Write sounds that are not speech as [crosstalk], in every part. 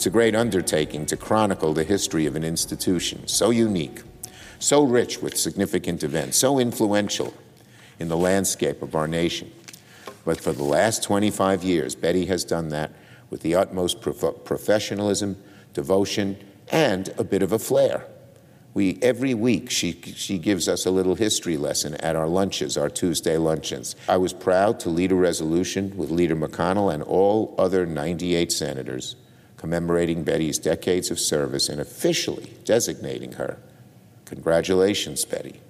It's a great undertaking to chronicle the history of an institution so unique, so rich with significant events, so influential in the landscape of our nation. But for the last 25 years, Betty has done that with the utmost prof- professionalism, devotion, and a bit of a flair. We, every week, she, she gives us a little history lesson at our lunches, our Tuesday luncheons. I was proud to lead a resolution with Leader McConnell and all other 98 senators commemorating Betty's decades of service and officially designating her, congratulations, Betty,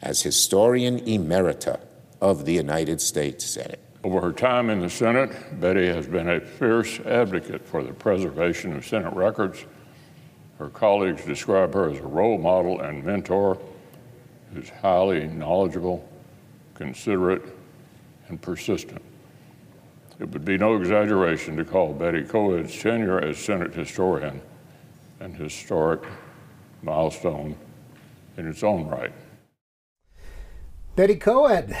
as Historian Emerita of the United States Senate. Over her time in the Senate, Betty has been a fierce advocate for the preservation of Senate records her colleagues describe her as a role model and mentor who's highly knowledgeable, considerate, and persistent. It would be no exaggeration to call Betty Koed's tenure as Senate historian an historic milestone in its own right. Betty Koed,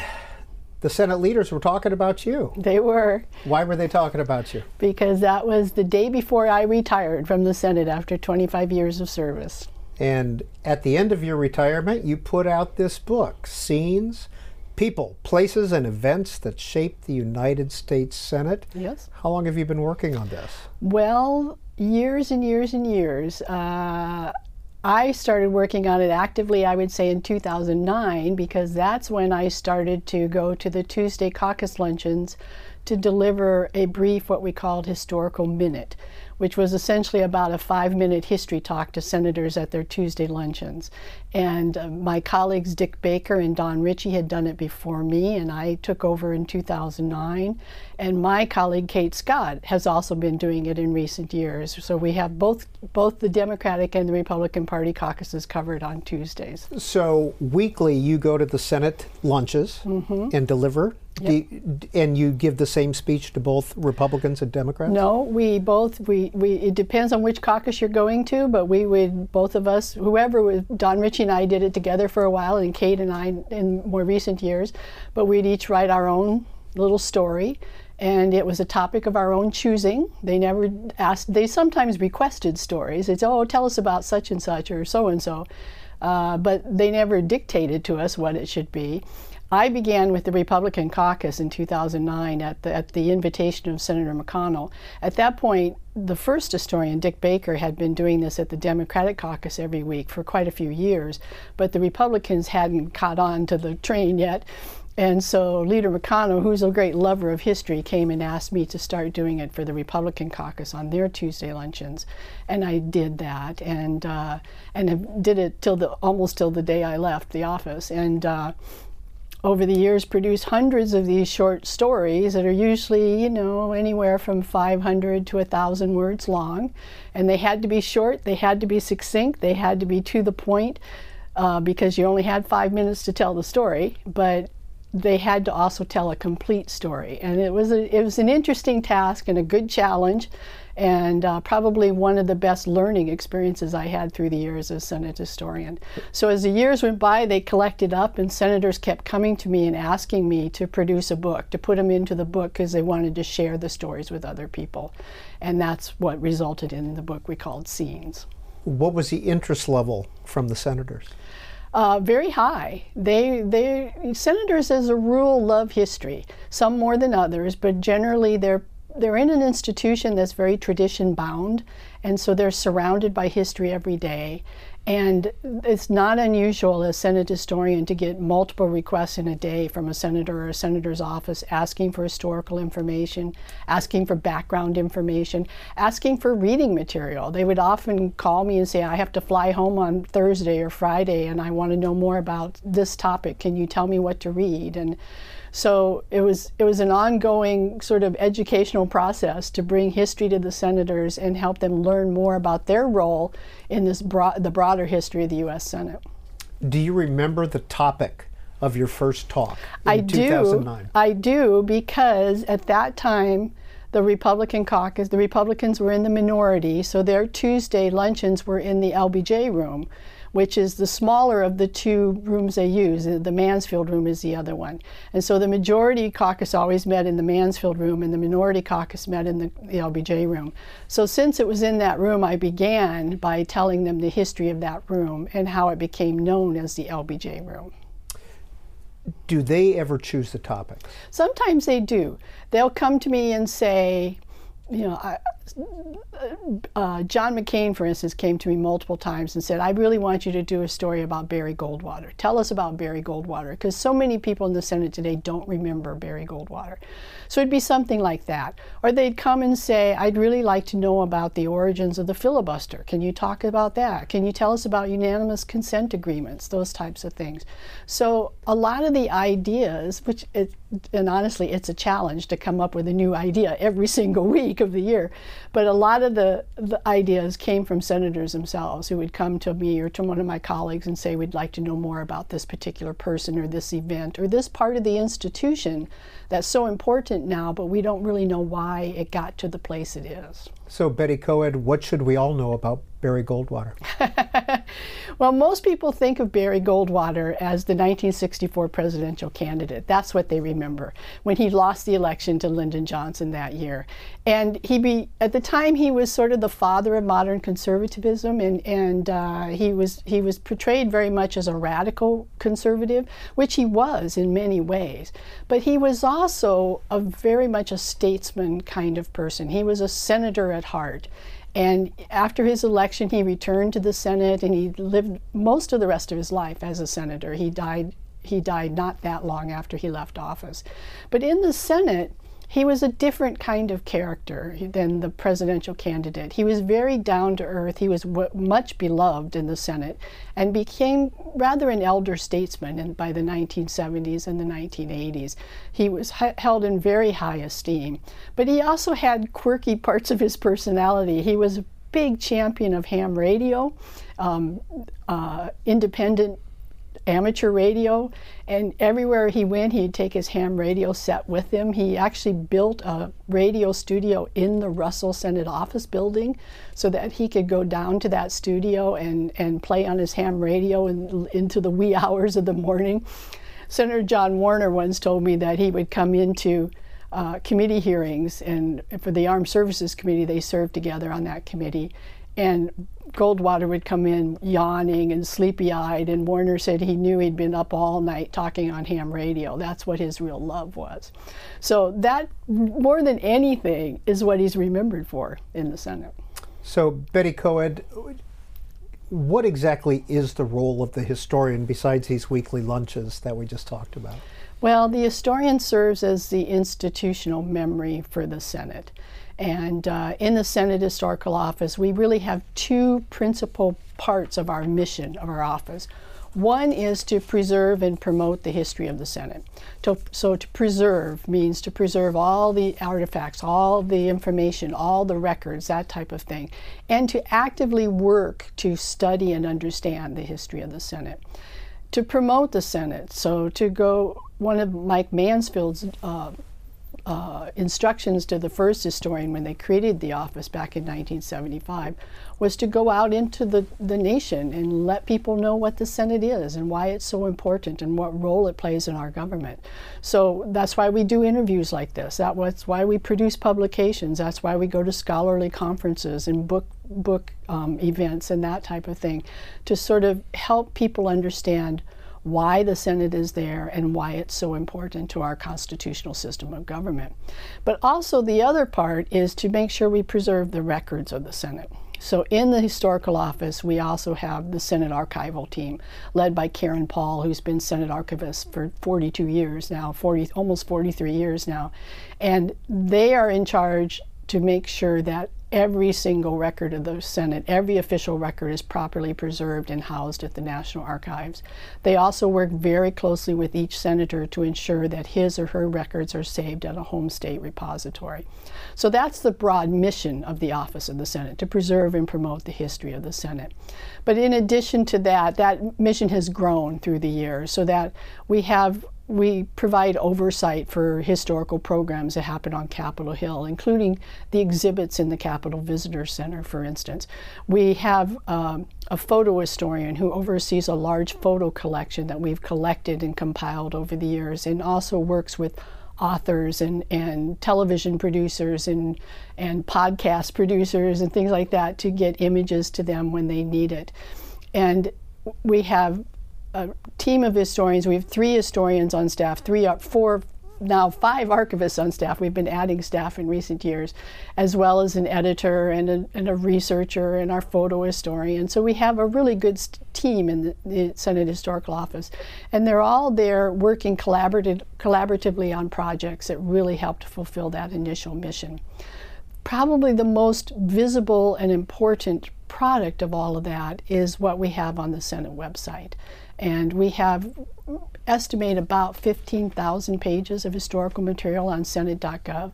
the Senate leaders were talking about you. They were. Why were they talking about you? Because that was the day before I retired from the Senate after 25 years of service. And at the end of your retirement, you put out this book, Scenes, People, Places, and Events That Shaped the United States Senate. Yes. How long have you been working on this? Well, years and years and years. Uh, I started working on it actively, I would say, in 2009, because that's when I started to go to the Tuesday caucus luncheons to deliver a brief, what we called historical minute which was essentially about a five minute history talk to senators at their Tuesday luncheons. And uh, my colleagues Dick Baker and Don Ritchie had done it before me, and I took over in 2009. And my colleague Kate Scott has also been doing it in recent years. So we have both both the Democratic and the Republican Party caucuses covered on Tuesdays. So weekly, you go to the Senate lunches mm-hmm. and deliver Yep. You, and you give the same speech to both Republicans and Democrats? No, we both we, we it depends on which caucus you're going to, but we would both of us, whoever was Don Ritchie and I did it together for a while, and Kate and I in more recent years, but we'd each write our own little story. And it was a topic of our own choosing. They never asked, they sometimes requested stories. It's, oh, tell us about such and such or so and so. Uh, but they never dictated to us what it should be. I began with the Republican caucus in 2009 at the, at the invitation of Senator McConnell. At that point, the first historian, Dick Baker, had been doing this at the Democratic caucus every week for quite a few years, but the Republicans hadn't caught on to the train yet. And so Leader McConnell, who's a great lover of history, came and asked me to start doing it for the Republican caucus on their Tuesday luncheons, and I did that, and uh, and did it till the almost till the day I left the office, and. Uh, over the years produced hundreds of these short stories that are usually, you know, anywhere from 500 to 1,000 words long. And they had to be short, they had to be succinct, they had to be to the point uh, because you only had five minutes to tell the story. But they had to also tell a complete story. And it was, a, it was an interesting task and a good challenge and uh, probably one of the best learning experiences I had through the years as Senate historian. So as the years went by, they collected up, and senators kept coming to me and asking me to produce a book, to put them into the book because they wanted to share the stories with other people. And that's what resulted in the book we called Scenes. What was the interest level from the senators? Uh, very high. They, they, senators, as a rule, love history. Some more than others, but generally they're they're in an institution that's very tradition bound, and so they're surrounded by history every day. And it's not unusual as Senate historian to get multiple requests in a day from a senator or a senator's office asking for historical information, asking for background information, asking for reading material. They would often call me and say, I have to fly home on Thursday or Friday and I want to know more about this topic. Can you tell me what to read? And so it was it was an ongoing sort of educational process to bring history to the senators and help them learn more about their role in this broad, the broader history of the U.S. Senate. Do you remember the topic of your first talk I do. I do because at that time the Republican caucus, the Republicans were in the minority, so their Tuesday luncheons were in the LBJ room which is the smaller of the two rooms they use. The Mansfield room is the other one. And so the majority caucus always met in the Mansfield room, and the minority caucus met in the, the LBJ room. So since it was in that room, I began by telling them the history of that room and how it became known as the LBJ room do they ever choose the topics? Sometimes they do. They'll come to me and say, you know, I, uh, John McCain, for instance, came to me multiple times and said, I really want you to do a story about Barry Goldwater. Tell us about Barry Goldwater, because so many people in the Senate today don't remember Barry Goldwater. So it'd be something like that. Or they'd come and say, I'd really like to know about the origins of the filibuster. Can you talk about that? Can you tell us about unanimous consent agreements? Those types of things. So a lot of the ideas, which, it, and honestly, it's a challenge to come up with a new idea every [laughs] single week of the year. But a lot of the, the ideas came from senators themselves who would come to me or to one of my colleagues and say, We'd like to know more about this particular person or this event or this part of the institution that's so important now, but we don't really know why it got to the place it is. So, Betty Koed, what should we all know about Barry Goldwater? [laughs] well, most people think of Barry Goldwater as the 1964 presidential candidate. That's what they remember when he lost the election to Lyndon Johnson that year. And he be at the time he was sort of the father of modern conservatism, and and uh, he was he was portrayed very much as a radical conservative, which he was in many ways. But he was also a very much a statesman kind of person. He was a senator at heart. And after his election, he returned to the Senate and he lived most of the rest of his life as a senator. He died, he died not that long after he left office. But in the Senate, he was a different kind of character than the presidential candidate. He was very down to earth. He was w- much beloved in the Senate and became rather an elder statesman in, by the 1970s and the 1980s. He was held in very high esteem. But he also had quirky parts of his personality. He was a big champion of ham radio, um, uh, independent amateur radio, and everywhere he went, he'd take his ham radio set with him. He actually built a radio studio in the Russell Senate office building so that he could go down to that studio and, and play on his ham radio in, into the wee [laughs] hours of the morning. Senator John Warner once told me that he would come into uh, committee hearings, and for the Armed Services Committee, they served together on that committee. And Goldwater would come in yawning and sleepy eyed, and Warner said he knew he'd been up all night talking on ham radio. That's what his real love was. So, that more than anything is what he's remembered for in the Senate. So, Betty Koed, what exactly is the role of the historian besides these weekly lunches that we just talked about? Well, the historian serves as the institutional memory for the Senate. And uh, in the Senate Historical Office, we really have two principal parts of our mission of our office. One is to preserve and promote the history of the Senate. To, so, to preserve means to preserve all the artifacts, all the information, all the records, that type of thing, and to actively work to study and understand the history of the Senate. To promote the Senate, so to go, one of Mike Mansfield's uh, uh, instructions to the first historian when they created the office back in 1975 was to go out into the, the nation and let people know what the Senate is and why it's so important and what role it plays in our government. So that's why we do interviews like this. That's why we produce publications. That's why we go to scholarly conferences and book book um, events and that type of thing to sort of help people understand why the Senate is there and why it's so important to our constitutional system of government. But also, the other part is to make sure we preserve the records of the Senate. So, in the historical office, we also have the Senate archival team, led by Karen Paul, who's been Senate archivist for 42 years now, 40, almost 43 years now. And they are in charge to make sure that every single record of the Senate, every official record is properly preserved and housed at the National Archives. They also work very closely with each senator to ensure that his or her records are saved at a home state repository. So that's the broad mission of the Office of the Senate, to preserve and promote the history of the Senate. But in addition to that, that mission has grown through the years so that we have we provide oversight for historical programs that happen on Capitol Hill, including the exhibits in the Capitol Visitor Center, for instance. We have um, a photo historian who oversees a large photo collection that we've collected and compiled over the years and also works with authors and, and television producers and, and podcast producers and things like that to get images to them when they need it. And we have a team of historians. We have three historians on staff, three, uh, four, now five archivists on staff. We've been adding staff in recent years, as well as an editor and a, and a researcher and our photo historian. So we have a really good team in the, the, Senate Historical Office, and they're all there working collaborative, collaboratively on projects that really help to fulfill that initial mission. Probably the most visible and important product of all of that is what we have on the Senate website. And we have estimate about 15,000 pages of historical material on Senate.gov.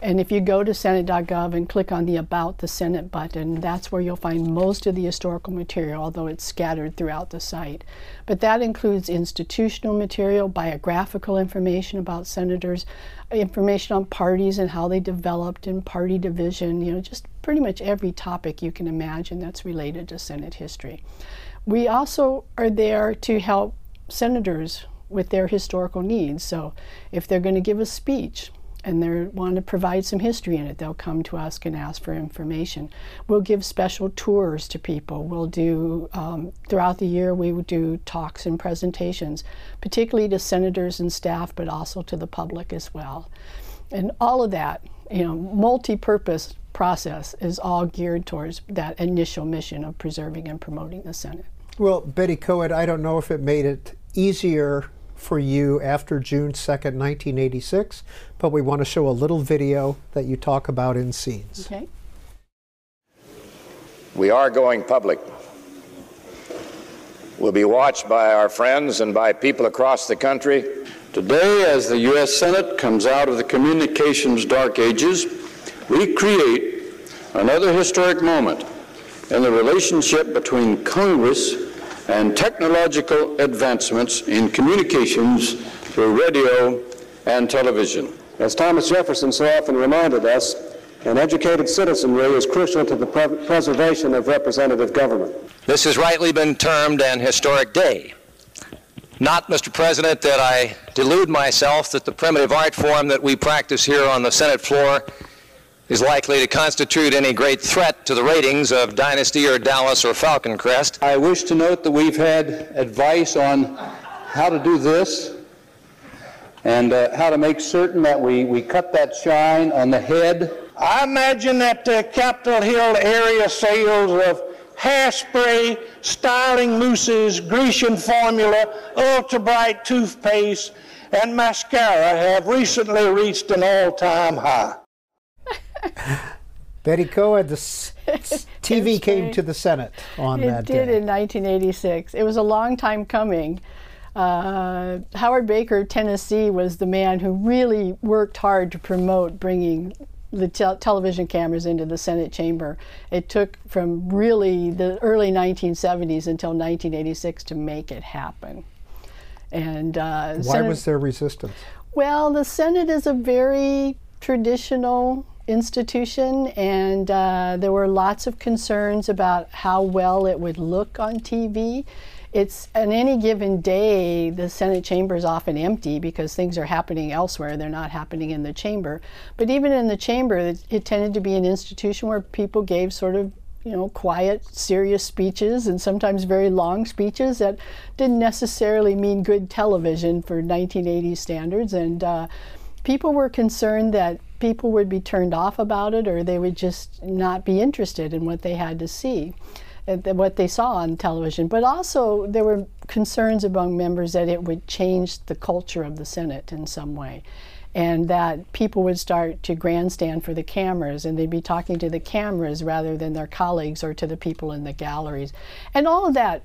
And if you go to Senate.gov and click on the About the Senate button, that's where you'll find most of the historical material, although it's scattered throughout the site. But that includes institutional material, biographical information about senators, information on parties and how they developed and party division, you know, just pretty much every topic you can imagine that's related to Senate history. We also are there to help senators with their historical needs. So if they're going to give a speech and they want to provide some history in it, they'll come to us and ask for information. We'll give special tours to people. We'll do, um, throughout the year, we would do talks and presentations, particularly to senators and staff, but also to the public as well. And all of that, you know, multi-purpose process is all geared towards that initial mission of preserving and promoting the Senate. Well, Betty Koed, I don't know if it made it easier for you after June 2nd, 1986, but we want to show a little video that you talk about in scenes. Okay. We are going public. We'll be watched by our friends and by people across the country. Today, as the U.S. Senate comes out of the communications dark ages, we create another historic moment in the relationship between Congress and technological advancements in communications through radio and television. As Thomas Jefferson so often reminded us, an educated citizenry is crucial to the pre- preservation of representative government. This has rightly been termed an historic day. Not, Mr. President, that I delude myself that the primitive art form that we practice here on the Senate floor is likely to constitute any great threat to the ratings of Dynasty or Dallas or Falcon Crest. I wish to note that we've had advice on how to do this and uh, how to make certain that we, we cut that shine on the head. I imagine that the Capitol Hill area sales of hairspray, styling mousses, Grecian formula, ultra bright toothpaste, and mascara have recently reached an all-time high. [laughs] Betty Koed, the [laughs] TV came to the Senate on it that day. It did in 1986. It was a long time coming. Uh, Howard Baker, Tennessee, was the man who really worked hard to promote bringing the te- television cameras into the Senate chamber. It took from really the early 1970s until 1986 to make it happen. And uh, Why Senate- was there resistance? well, the Senate is a very traditional institution, and uh, there were lots of concerns about how well it would look on TV. It's on any given day, the Senate chamber is often empty because things are happening elsewhere. They're not happening in the chamber. But even in the chamber, it, it tended to be an institution where people gave sort of you know, quiet, serious speeches and sometimes very long speeches that didn't necessarily mean good television for 1980 standards. And uh, people were concerned that people would be turned off about it or they would just not be interested in what they had to see, uh, what they saw on television. But also, there were concerns among members that it would change the culture of the Senate in some way and that people would start to grandstand for the cameras and they'd be talking to the cameras rather than their colleagues or to the people in the galleries. And all of that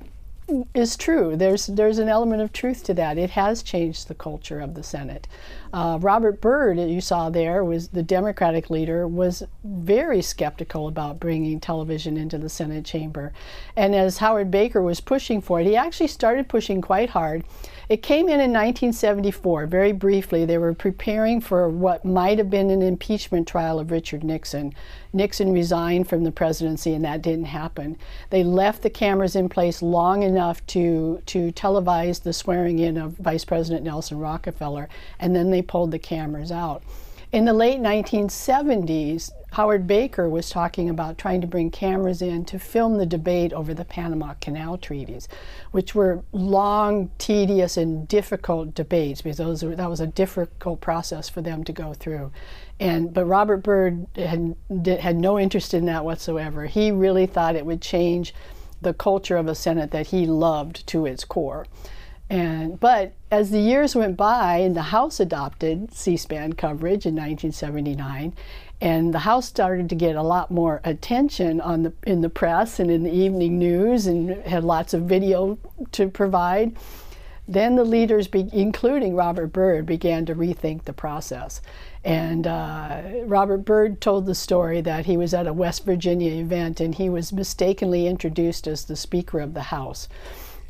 is true. There's there's an element of truth to that. It has changed the culture of the Senate. Uh, Robert Byrd, you saw there, was the Democratic leader, was very skeptical about bringing television into the Senate chamber, and as Howard Baker was pushing for it, he actually started pushing quite hard. It came in in 1974, very briefly. They were preparing for what might have been an impeachment trial of Richard Nixon. Nixon resigned from the presidency, and that didn't happen. They left the cameras in place long enough to, to televise the swearing in of Vice President Nelson Rockefeller, and then they pulled the cameras out. In the late 1970s, Howard Baker was talking about trying to bring cameras in to film the debate over the Panama Canal treaties, which were long, tedious, and difficult debates because those were, that was a difficult process for them to go through. And but Robert Byrd had had no interest in that whatsoever. He really thought it would change the culture of a Senate that he loved to its core. And but as the years went by and the House adopted C-SPAN coverage in 1979, and the House started to get a lot more attention on the in the press and in the evening news, and had lots of video to provide. Then the leaders, be, including Robert Byrd, began to rethink the process. And uh, Robert Byrd told the story that he was at a West Virginia event and he was mistakenly introduced as the Speaker of the House.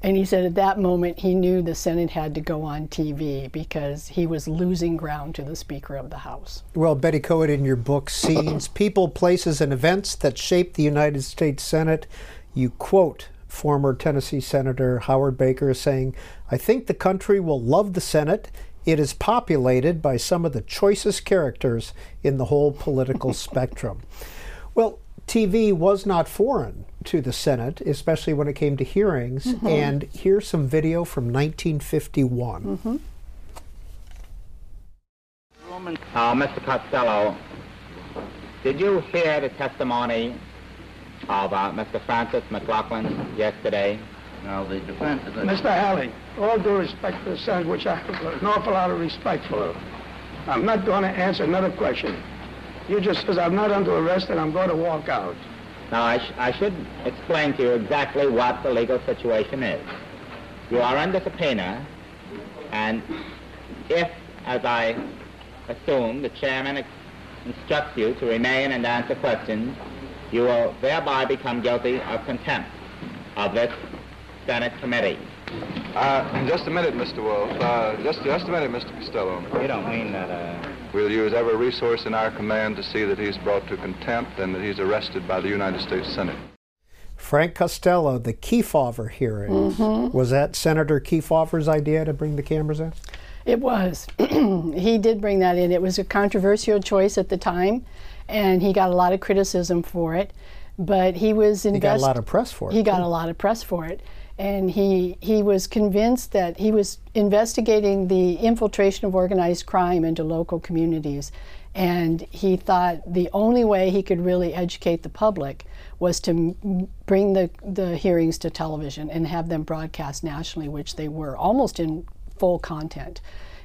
And he said at that moment he knew the Senate had to go on TV because he was losing ground to the Speaker of the House. Well, Betty Koed, in your book, Scenes, People, Places, and Events That Shaped the United States Senate, you quote former Tennessee Senator Howard Baker saying, I think the country will love the Senate. It is populated by some of the choicest characters in the whole political spectrum. Well, TV was not foreign to the Senate, especially when it came to hearings. Mm-hmm. And here's some video from 1951. Mm-hmm. Uh, Mr. Costello, did you hear the testimony of uh, Mr. Francis McLaughlin yesterday? No, the defense is... Mr. Halley, all due respect to the Senate, which I have an awful lot of respect for, I'm not going to answer another question. You just says I'm not under arrest and I'm going to walk out. Now, I, sh I should explain to you exactly what the legal situation is. You are under subpoena, and if, as I assume, the chairman instructs you to remain and answer questions, you will thereby become guilty of contempt of this Senate committee. Uh, just a minute, Mr. Wolf. Uh, just, just a minute, Mr. Costello. You don't mean that, uh... We'll use every resource in our command to see that he's brought to contempt and that he's arrested by the United States Senate. Frank Costello, the Kefauver hearing. Mm-hmm. Was that Senator Kefauver's idea to bring the cameras in? It was. [clears throat] he did bring that in. It was a controversial choice at the time, and he got a lot of criticism for it. But he was invest- He got a lot of press for it. He got a lot of press for it and he he was convinced that he was investigating the infiltration of organized crime into local communities. And he thought the only way he could really educate the public was to bring the, the hearings to television and have them broadcast nationally which they were almost in full content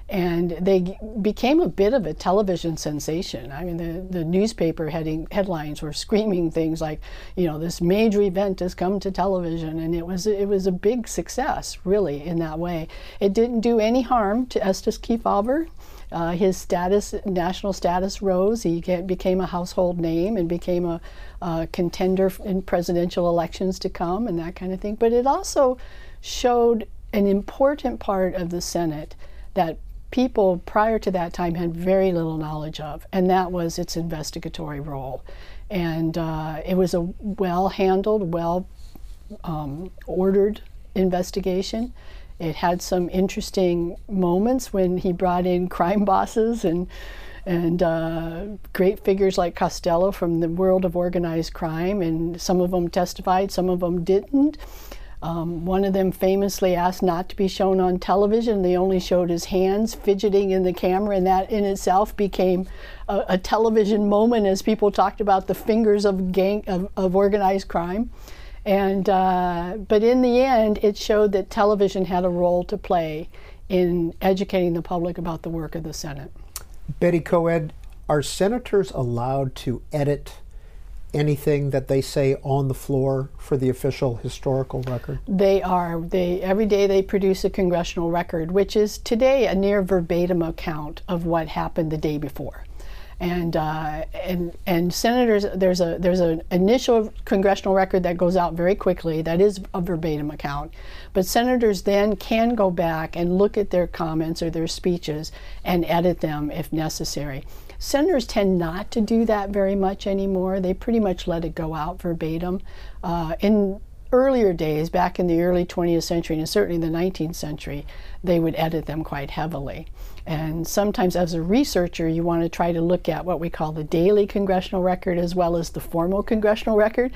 and they became a bit of a television sensation. I mean, the, the newspaper heading, headlines were screaming things like, you know, this major event has come to television, and it was it was a big success, really, in that way. It didn't do any harm to Estes Kefauver. Uh, his status, national status, rose. He became a household name and became a, a contender in presidential elections to come, and that kind of thing. But it also showed an important part of the Senate that people prior to that time had very little knowledge of, and that was its investigatory role. And uh, it was a well handled, well um, ordered investigation. It had some interesting moments when he brought in [laughs] crime bosses and and uh, great figures like Costello from the world of organized crime, and some of them testified, some of them didn't. Um, one of them famously asked not to be shown on television. They only showed his hands fidgeting in the camera, and that in itself became a, a television moment as people talked about the fingers of gang of, of organized crime. And uh, but in the end, it showed that television had a role to play in educating the public about the work of the Senate. Betty Koed, are senators allowed to edit anything that they say on the floor for the official historical record? They are. They every day they produce a congressional record, which is today a near verbatim account of what happened the day before. And uh, and and senators, there's a there's an initial congressional record that goes out very quickly. That is a verbatim account, but senators then can go back and look at their comments or their speeches and edit them if necessary. Senators tend not to do that very much anymore. They pretty much let it go out verbatim. Uh, in earlier days, back in the early 20th century and certainly the 19th century, they would edit them quite heavily. And sometimes, as a researcher, you want to try to look at what we call the daily congressional record as well as the formal congressional record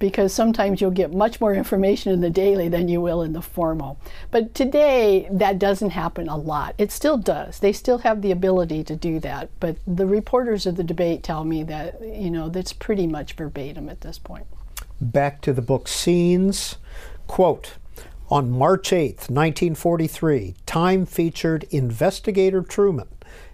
because sometimes you'll get much more information in the daily than you will in the formal. But today, that doesn't happen a lot. It still does. They still have the ability to do that. But the reporters of the debate tell me that, you know, that's pretty much verbatim at this point. Back to the book Scenes. Quote, on March 8, 1943, Time featured investigator Truman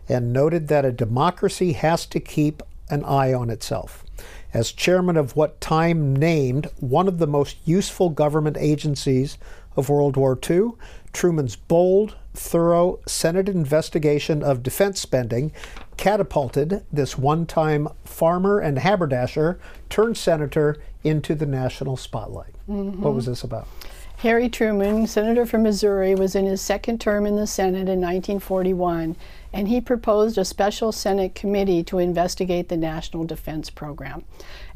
and noted that a democracy has to keep an eye on itself as chairman of what Time named one of the most useful government agencies of World War II, Truman's bold, thorough Senate investigation of defense spending catapulted this one time farmer and haberdasher turned senator into the national spotlight. Mm-hmm. What was this about? Harry Truman, senator from Missouri, was in his second term in the Senate in 1941 and he proposed a special Senate committee to investigate the National Defense Program.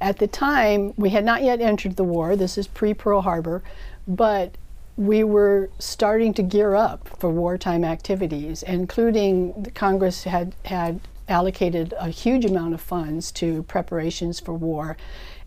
At the time, we had not yet entered the war, this is pre Pearl Harbor, but we were starting to gear up for wartime activities, including Congress had, had allocated a huge amount of funds to preparations for war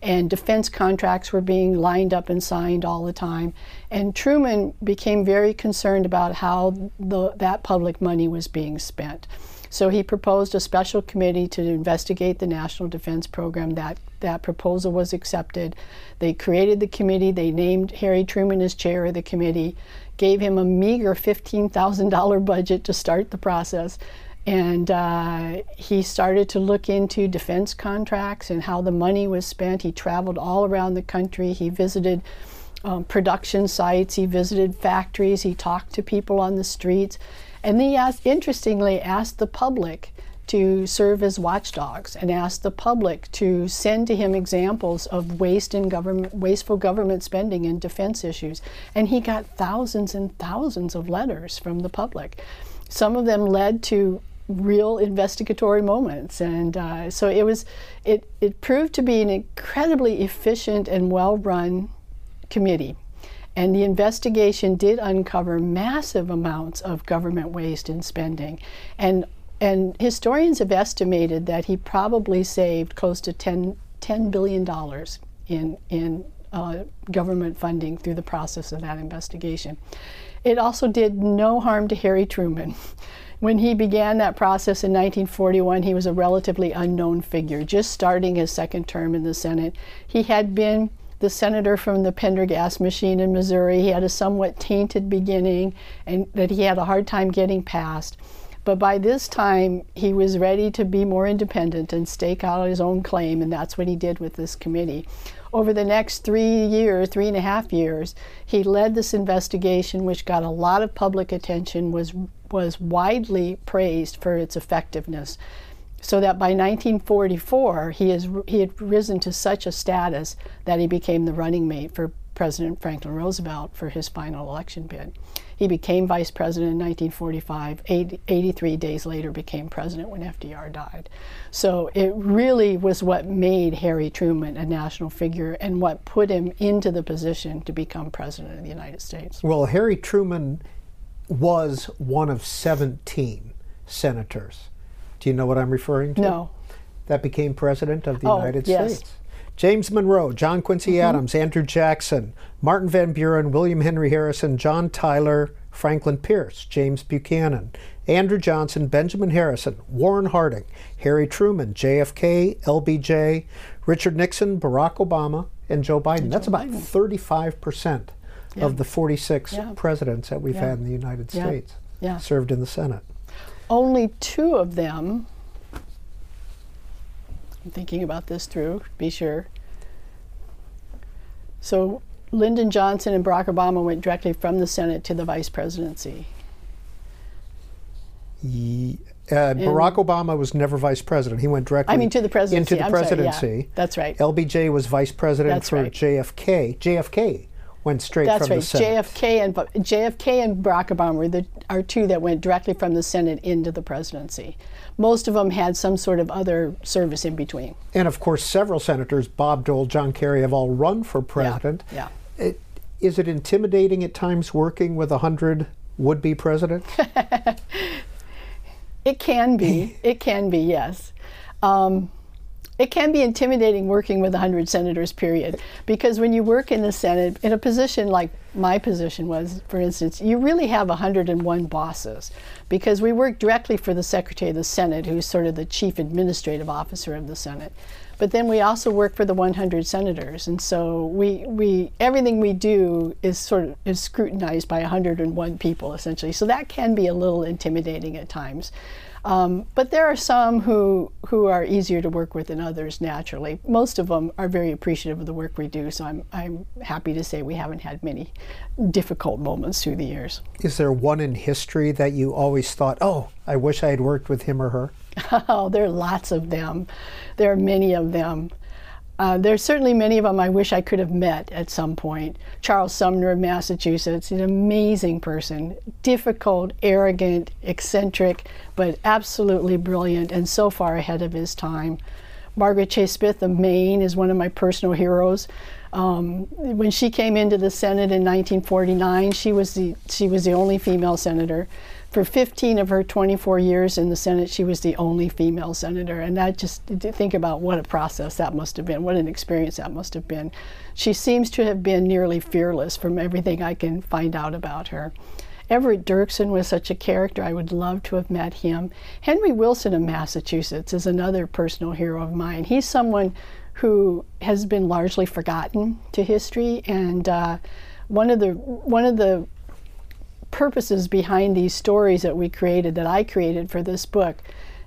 and defense contracts were being lined up and signed all the time. And Truman became very concerned about how the, that public money was being spent. So he proposed a special committee to investigate the National Defense Program. That, that proposal was accepted. They created the committee. They named Harry Truman as chair of the committee, gave him a meager $15,000 budget to start the process. And uh, he started to look into defense contracts and how the money was spent. He traveled all around the country. He visited um, production sites, he visited factories, he talked to people on the streets. And he asked, interestingly asked the public to serve as watchdogs and asked the public to send to him examples of waste in government, wasteful government spending in defense issues. And he got thousands and thousands of letters from the public. Some of them led to real investigatory moments and uh, so it was it, it proved to be an incredibly efficient and well run committee and the investigation did uncover massive amounts of government waste and spending and and historians have estimated that he probably saved close to 10, $10 billion in in uh, government funding through the process of that investigation. It also did no harm to Harry Truman. [laughs] When he began that process in 1941, he was a relatively unknown figure, just starting his second term in the Senate. He had been the senator from the Pendergast machine in Missouri. He had a somewhat tainted beginning and that he had a hard time getting past. But by this time, he was ready to be more independent and stake out his own claim, and that's what he did with this committee. Over the next three years, three and a half years, he led this investigation, which got a lot of public attention, was was widely praised for its effectiveness. So that by 1944, he, is, he had risen to such a status that he became the running mate for President Franklin Roosevelt for his final election bid. He became vice president in 1945, 80, 83 days later became president when FDR died. So it really was what made Harry Truman a national figure and what put him into the position to become president of the United States. Well, Harry Truman was one of 17 senators. Do you know what I'm referring to? No. That became president of the oh, United yes. States. James Monroe, John Quincy mm-hmm. Adams, Andrew Jackson, Martin Van Buren, William Henry Harrison, John Tyler, Franklin Pierce, James Buchanan, Andrew Johnson, Benjamin Harrison, Warren Harding, Harry Truman, JFK, LBJ, Richard Nixon, Barack Obama, and Joe Biden. And That's Joe about Biden. 35 percent yeah. of the 46 yeah. presidents that we've had in the United States served in the Senate. Only two of them I'm thinking about this through, be sure. So Lyndon Johnson and Barack Obama went directly from the Senate to the vice presidency. Ye- uh, Barack Obama was never vice president. He went directly I mean, to the presidency. into the I'm sorry, yeah. presidency. That's right. LBJ was vice president That's for right. JFK. JFK went straight That's from right. the Senate. JFK and JFK and Barack Obama were the are two that went directly from the Senate into the presidency. Most of them had some sort of other service in between. And of course, several senators, Bob Dole, John Kerry, have all run for president. Yeah. yeah. It, is it intimidating at times working with a hundred would-be presidents? [laughs] It can be. [laughs] it can be. Yes. Um, it can be intimidating working with 100 senators, period. Because when you work in the Senate, in a position like my position was, for instance, you really have 101 bosses. Because we work directly for the Secretary of the Senate, who's sort of the chief administrative officer of the Senate. But then we also work for the 100 senators, and so we, we everything we do is sort of is scrutinized by 101 people essentially. So that can be a little intimidating at times. Um, but there are some who who are easier to work with than others naturally. Most of them are very appreciative of the work we do, so I'm I'm happy to say we haven't had many difficult moments through the years. is there one in history that you always thought, oh, I wish I had worked with him or her? [laughs] Oh, there are lots of them. There are many of them. Uh, there's certainly many of them I wish I could have met at some point. Charles Sumner of Massachusetts, an amazing person, difficult, arrogant, eccentric, but absolutely brilliant and so far ahead of his time. Margaret Chase Smith of Maine is one of my personal heroes. Um, when she came into the Senate in 1949, she was the she was the only female senator. For 15 of her 24 years in the Senate, she was the only female senator, and that just think about what a process that must have been, what an experience that must have been. She seems to have been nearly fearless from everything I can find out about her. Everett Dirksen was such a character. I would love to have met him. Henry Wilson of Massachusetts is another personal hero of mine. He's someone who has been largely forgotten to history, and uh, one of the one of the purposes behind these stories that we created, that I created for this book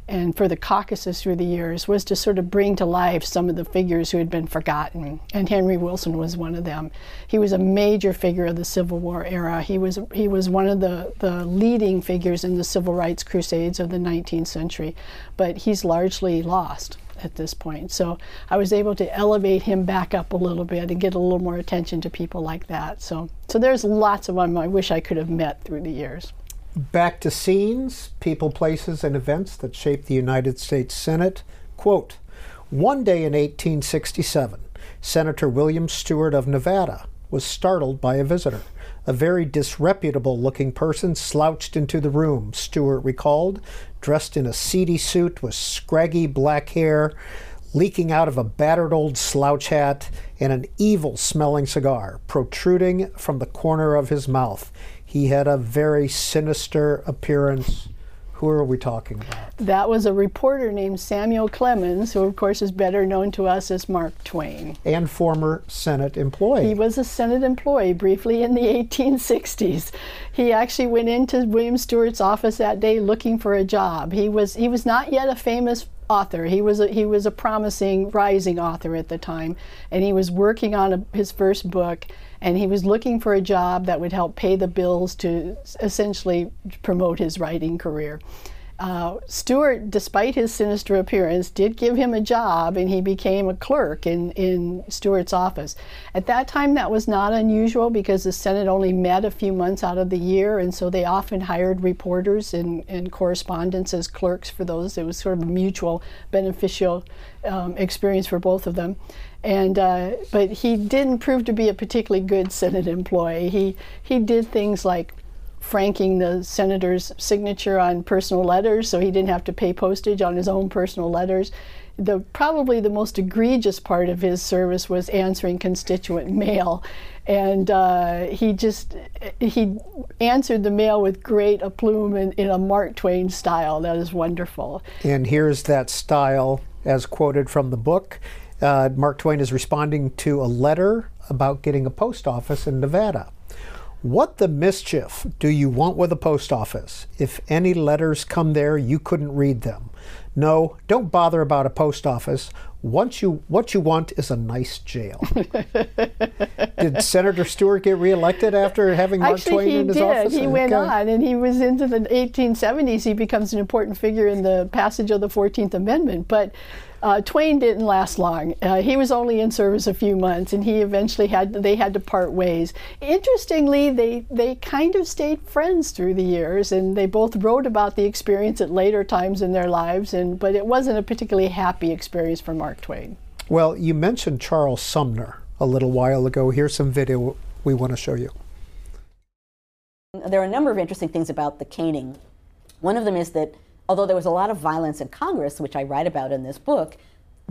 and for the caucuses through the years, was to sort of bring to life some of the figures who had been forgotten. And Henry Wilson was one of them. He was a major figure of the Civil War era. He was, he was one of the, the leading figures in the civil rights crusades of the 19th century, but he's largely lost at this point. So I was able to elevate him back up a little bit and get a little more attention to people like that. So, so there's lots of them I wish I could have met through the years. Back to scenes, people, places, and events that shaped the United States Senate. Quote One day in 1867, Senator William Stewart of Nevada was startled by a visitor. A very disreputable looking person slouched into the room, Stewart recalled, dressed in a seedy suit with scraggy black hair leaking out of a battered old slouch hat and an evil smelling cigar protruding from the corner of his mouth. He had a very sinister appearance. Who are we talking about? That was a reporter named Samuel Clemens, who, of course, is better known to us as Mark Twain. And former Senate employee. He was a Senate employee briefly in the 1860s. He actually went into William Stewart's office that day looking for a job. He was he was not yet a famous author. He was a, he was a promising rising author at the time, and he was working on a, his first book. And he was looking for a job that would help pay the bills to essentially promote his writing career. Uh, Stewart, despite his sinister appearance, did give him a job and he became a clerk in, in Stewart's office. At that time, that was not unusual because the Senate only met a few months out of the year, and so they often hired reporters and, and correspondents as clerks for those. It was sort of a mutual beneficial um, experience for both of them. And uh, but he didn't prove to be a particularly good Senate employee. He he did things like franking the senator's signature on personal letters, so he didn't have to pay postage on his own personal letters. The probably the most egregious part of his service was answering constituent mail, and uh, he just he answered the mail with great aplomb in, in a Mark Twain style. That is wonderful. And here's that style as quoted from the book. Uh, Mark Twain is responding to a letter about getting a post office in Nevada. What the mischief do you want with a post office? If any letters come there, you couldn't read them. No, don't bother about a post office. Once you, what you want is a nice jail. [laughs] did Senator Stewart get reelected after having Mark Actually, Twain in his did. office? He went Okay. on, and he was into the 1870s. He becomes an important figure in the passage of the 14th Amendment. But uh, Twain didn't last long. Uh, he was only in service a few months, and he eventually had they had to part ways. Interestingly, they they kind of stayed friends through the years, and they both wrote about the experience at later times in their lives. And but it wasn't a particularly happy experience for Mark Twain. Well, you mentioned Charles Sumner a little while ago. Here's some video we want to show you. There are a number of interesting things about the caning. One of them is that although there was a lot of violence in Congress, which I write about in this book,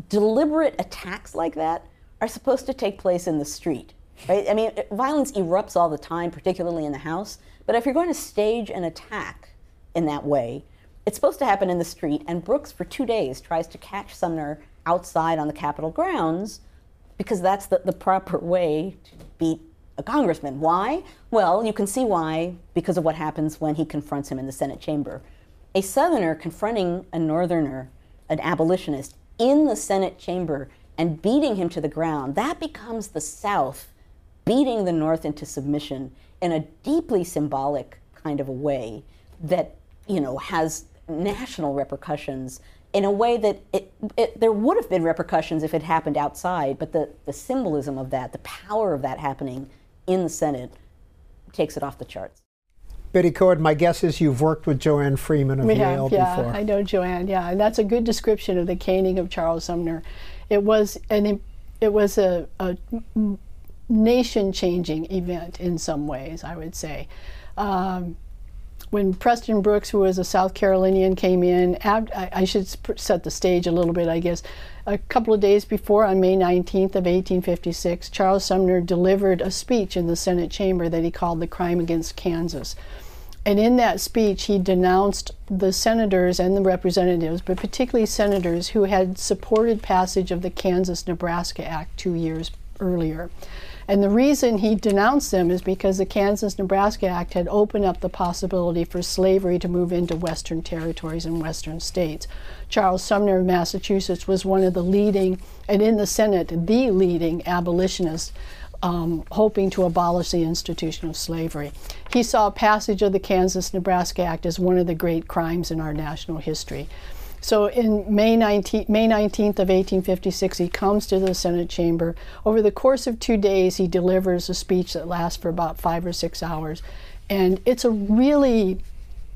deliberate attacks like that are supposed to take place in the street. Right? I mean, violence erupts all the time, particularly in the House. But if you're going to stage an attack in that way, it's supposed to happen in the street. And Brooks, for two days, tries to catch Sumner outside on the Capitol grounds because that's the, the proper way to beat a congressman. Why? Well, you can see why because of what happens when he confronts him in the Senate chamber. A Southerner confronting a Northerner, an abolitionist, in the Senate chamber and beating him to the ground, that becomes the South beating the North into submission in a deeply symbolic kind of a way that, you know, has national repercussions in a way that it, it, there would have been repercussions if it happened outside, but the, the symbolism of that, the power of that happening in the Senate, takes it off the charts. Betty Koed, my guess is you've worked with Joanne Freeman of We Yale have, yeah, before. I know Joanne. Yeah, and that's a good description of the caning of Charles Sumner. It was an it was a, a nation-changing event in some ways. I would say. Um, when Preston Brooks, who was a South Carolinian, came in, I, I should set the stage a little bit, I guess. A couple of days before, on May 19th of 1856, Charles Sumner delivered a speech in the Senate chamber that he called "The Crime Against Kansas." And in that speech, he denounced the senators and the representatives, but particularly senators who had supported passage of the Kansas Nebraska Act two years earlier. And the reason he denounced them is because the Kansas Nebraska Act had opened up the possibility for slavery to move into Western territories and Western states. Charles Sumner of Massachusetts was one of the leading, and in the Senate, the leading abolitionists um, hoping to abolish the institution of slavery. He saw passage of the Kansas Nebraska Act as one of the great crimes in our national history. So in May 19, May 19th of 1856, he comes to the Senate chamber. Over the course of two days, he delivers a speech that lasts for about five or six hours. And it's a really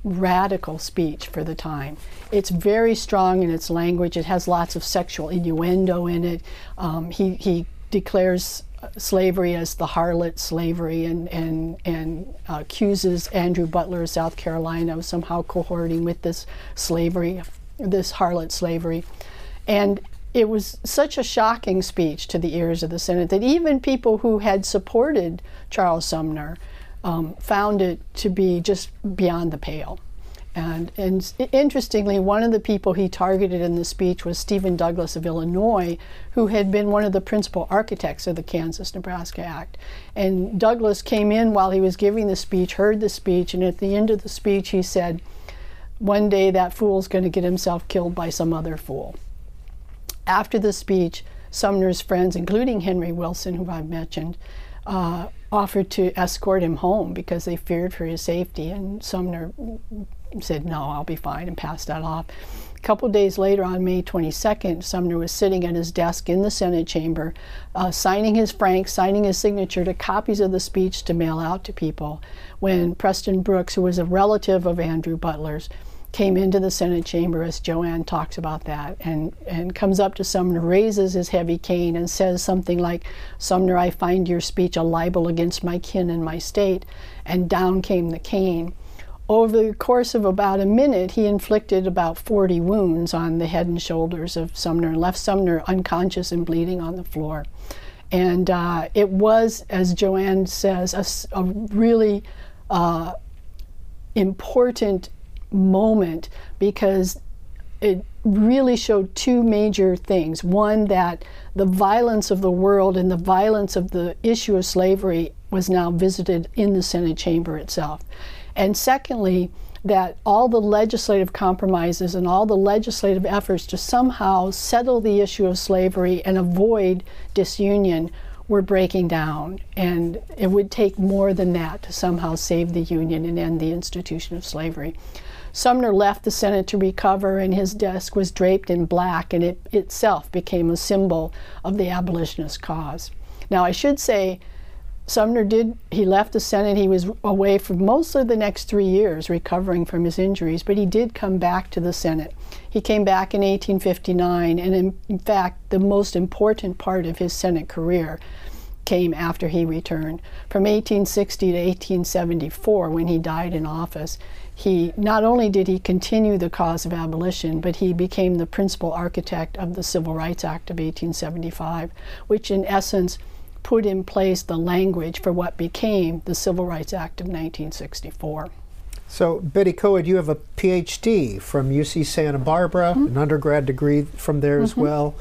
radical speech for the time. It's very strong in its language. It has lots of sexual innuendo in it. Um, he, he declares slavery as the harlot slavery and, and, and uh, accuses Andrew Butler of South Carolina of somehow cohorting with this slavery, this harlot slavery. And it was such a shocking speech to the ears of the Senate that even people who had supported Charles Sumner um, found it to be just beyond the pale. And, and interestingly, one of the people he targeted in the speech was Stephen Douglas of Illinois, who had been one of the principal architects of the Kansas Nebraska Act. And Douglas came in while he was giving the speech, heard the speech, and at the end of the speech, he said, One day that fool's going to get himself killed by some other fool. After the speech, Sumner's friends, including Henry Wilson, who I've mentioned, uh, offered to escort him home because they feared for his safety. And Sumner said, No, I'll be fine, and passed that off. A couple days later, on May 22nd, Sumner was sitting at his desk in the Senate chamber, uh, signing his frank, signing his signature to copies of the speech to mail out to people, when Preston Brooks, who was a relative of Andrew Butler's, came into the Senate chamber, as Joanne talks about that, and, and comes up to Sumner, raises his heavy cane, and says something like, Sumner, I find your speech a libel against my kin and my state. And down came the cane. Over the course of about a minute, he inflicted about 40 wounds on the head and shoulders of Sumner and left Sumner unconscious and bleeding on the floor. And uh, it was, as Joanne says, a really uh, important moment because it, really showed two major things. One, that the violence of the world and the violence of the issue of slavery was now visited in the Senate chamber itself. And secondly, that all the legislative compromises and all the legislative efforts to somehow settle the issue of slavery and avoid disunion were breaking down. And it would take more than that to somehow save the Union and end the institution of slavery. Sumner left the Senate to recover, and his desk was draped in black, and it itself became a symbol of the abolitionist cause. Now, I should say, Sumner did, he left the Senate. He was away for most of the next three years recovering from his injuries, but he did come back to the Senate. He came back in 1859, and in, in fact, the most important part of his Senate career came after he returned. From 1860 to 1874, when he died in office, he not only did he continue the cause of abolition, but he became the principal architect of the Civil Rights Act of 1875, which in essence put in place the language for what became the Civil Rights Act of 1964. So, Betty Koed, you have a PhD from UC Santa Barbara, mm-hmm. an undergrad degree from there mm-hmm. as well.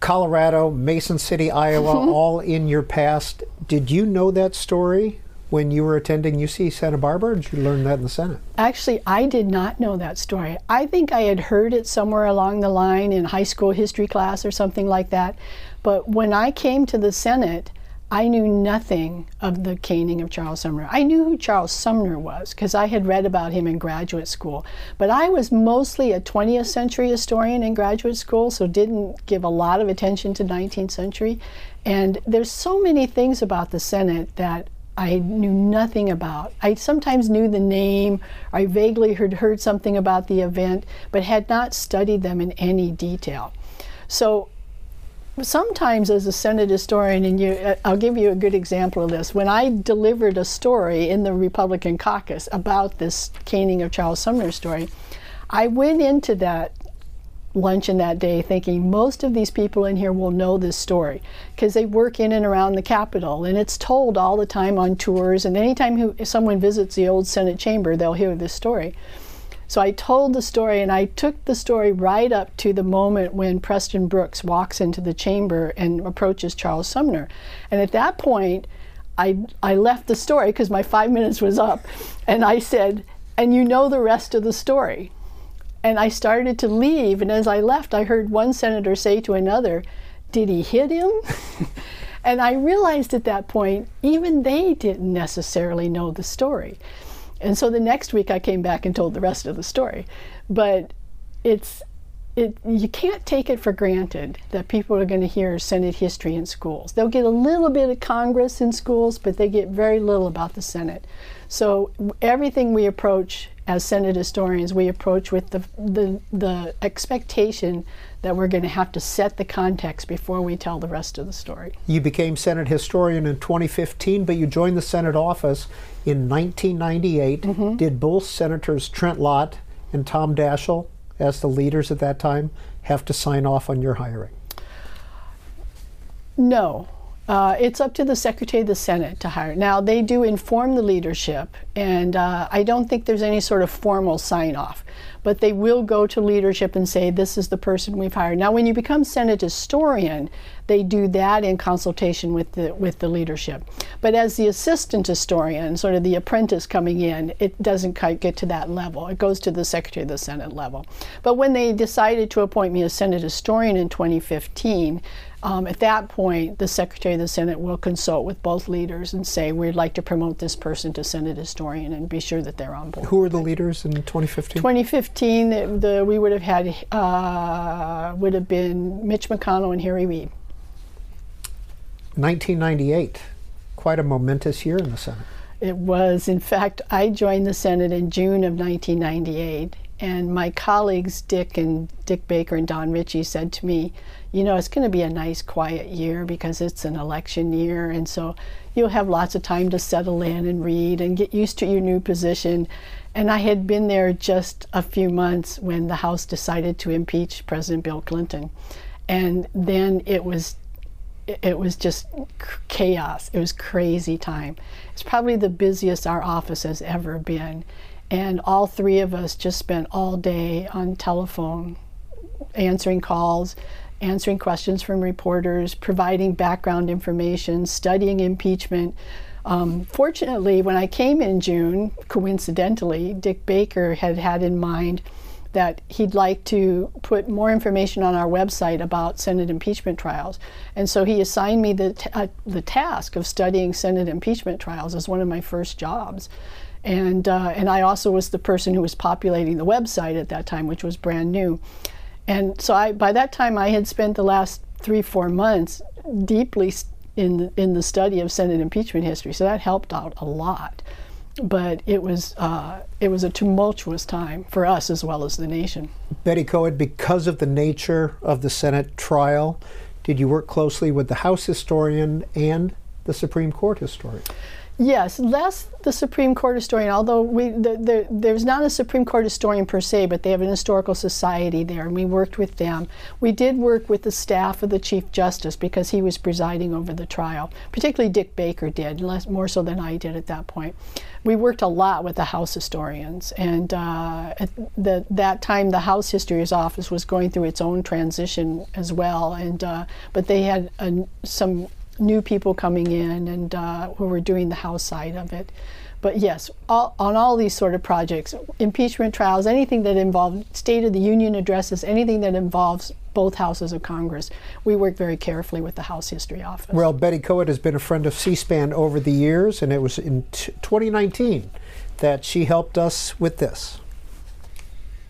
Colorado, Mason City, Iowa, all in your past. Did you know that story when you were attending UC Santa Barbara? did you learn that in the Senate? Actually, I did not know that story. I think I had heard it somewhere along the line in high school history class or something like that. But when I came to the Senate, I knew nothing of the caning of Charles Sumner. I knew who Charles Sumner was because I had read about him in graduate school. But I was mostly a 20th century historian in graduate school, so didn't give a lot of attention to 19th century. And there's so many things about the Senate that I knew nothing about. I sometimes knew the name, I vaguely heard, heard something about the event, but had not studied them in any detail. So sometimes as a Senate historian, and you, uh, I'll give you a good example of this. When I delivered a story in the Republican caucus about this caning of Charles Sumner story, I went into that luncheon that day thinking most of these people in here will know this story because they work in and around the Capitol and it's told all the time on tours and anytime who, someone visits the old Senate chamber they'll hear this story. So I told the story and I took the story right up to the moment when Preston Brooks walks into the chamber and approaches Charles Sumner. And at that point, I, I left the story because my five minutes was up. And I said, and you know the rest of the story. And I started to leave. And as I left, I heard one senator say to another, Did he hit him? [laughs] and I realized at that point, even they didn't necessarily know the story. And so the next week I came back and told the rest of the story. But it's it, you can't take it for granted that people are going to hear Senate history in schools. They'll get a little bit of Congress in schools, but they get very little about the Senate. So everything we approach as Senate historians, we approach with the, the, the expectation that we're going to have to set the context before we tell the rest of the story. You became Senate historian in 2015, but you joined the Senate office in 1998. Mm-hmm. Did both Senators Trent Lott and Tom Daschle, as the leaders at that time, have to sign off on your hiring? No. Uh, it's up to the Secretary of the Senate to hire. Now, they do inform the leadership, and uh, I don't think there's any sort of formal sign off, but they will go to leadership and say, This is the person we've hired. Now, when you become Senate historian, they do that in consultation with the, with the leadership. But as the assistant historian, sort of the apprentice coming in, it doesn't quite get to that level. It goes to the Secretary of the Senate level. But when they decided to appoint me as Senate historian in 2015, um, at that point, the Secretary of the Senate will consult with both leaders and say, we'd like to promote this person to Senate historian and be sure that they're on board. Who were the leaders in 2015? 2015, the, the we would have had, uh, would have been Mitch McConnell and Harry Reid. 1998, quite a momentous year in the Senate. It was. In fact, I joined the Senate in June of 1998, and my colleagues, Dick and Dick Baker and Don Ritchie, said to me, you know, it's going to be a nice quiet year because it's an election year. And so you'll have lots of time to settle in and read and get used to your new position. And I had been there just a few months when the House decided to impeach President Bill Clinton. And then it was it was just chaos. It was crazy time. It's probably the busiest our office has ever been. And all three of us just spent all day on telephone answering calls, answering questions from reporters, providing background information, studying impeachment. Um, fortunately, when I came in June, coincidentally, Dick Baker had had in mind that he'd like to put more information on our website about Senate impeachment trials. And so he assigned me the, t- uh, the task of studying Senate impeachment trials as one of my first jobs. And, uh, and I also was the person who was populating the website at that time, which was brand new. And so I, by that time, I had spent the last three, four months deeply in in the study of Senate impeachment history. So that helped out a lot but it was uh, it was a tumultuous time for us as well as the nation. Betty Koed, because of the nature of the Senate trial, did you work closely with the House historian and the Supreme Court historian? Yes, less the Supreme Court historian, although we, the, the, there's not a Supreme Court historian per se, but they have an historical society there, and we worked with them. We did work with the staff of the Chief Justice because he was presiding over the trial, particularly Dick Baker did, less, more so than I did at that point. We worked a lot with the House historians, and uh, at the, that time the House History's Office was going through its own transition as well, and uh, but they had some new people coming in and uh, who were doing the House side of it. But yes, all, on all these sort of projects, impeachment trials, anything that involves State of the Union addresses, anything that involves both houses of Congress, we work very carefully with the House History Office. Well, Betty Koed has been a friend of C-SPAN over the years, and it was in t- 2019 that she helped us with this.